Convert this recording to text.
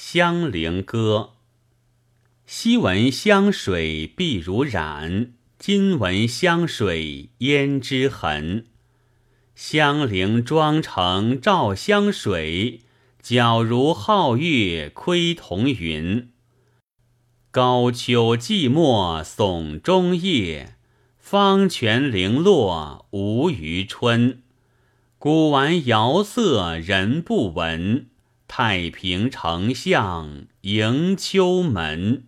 香菱歌。昔闻香水碧如染，今闻香水胭脂痕。香菱妆成照香水，皎如皓月窥彤云。高秋寂寞耸中夜，芳泉零落无余春。古玩瑶色人不闻，太平丞相迎秋门。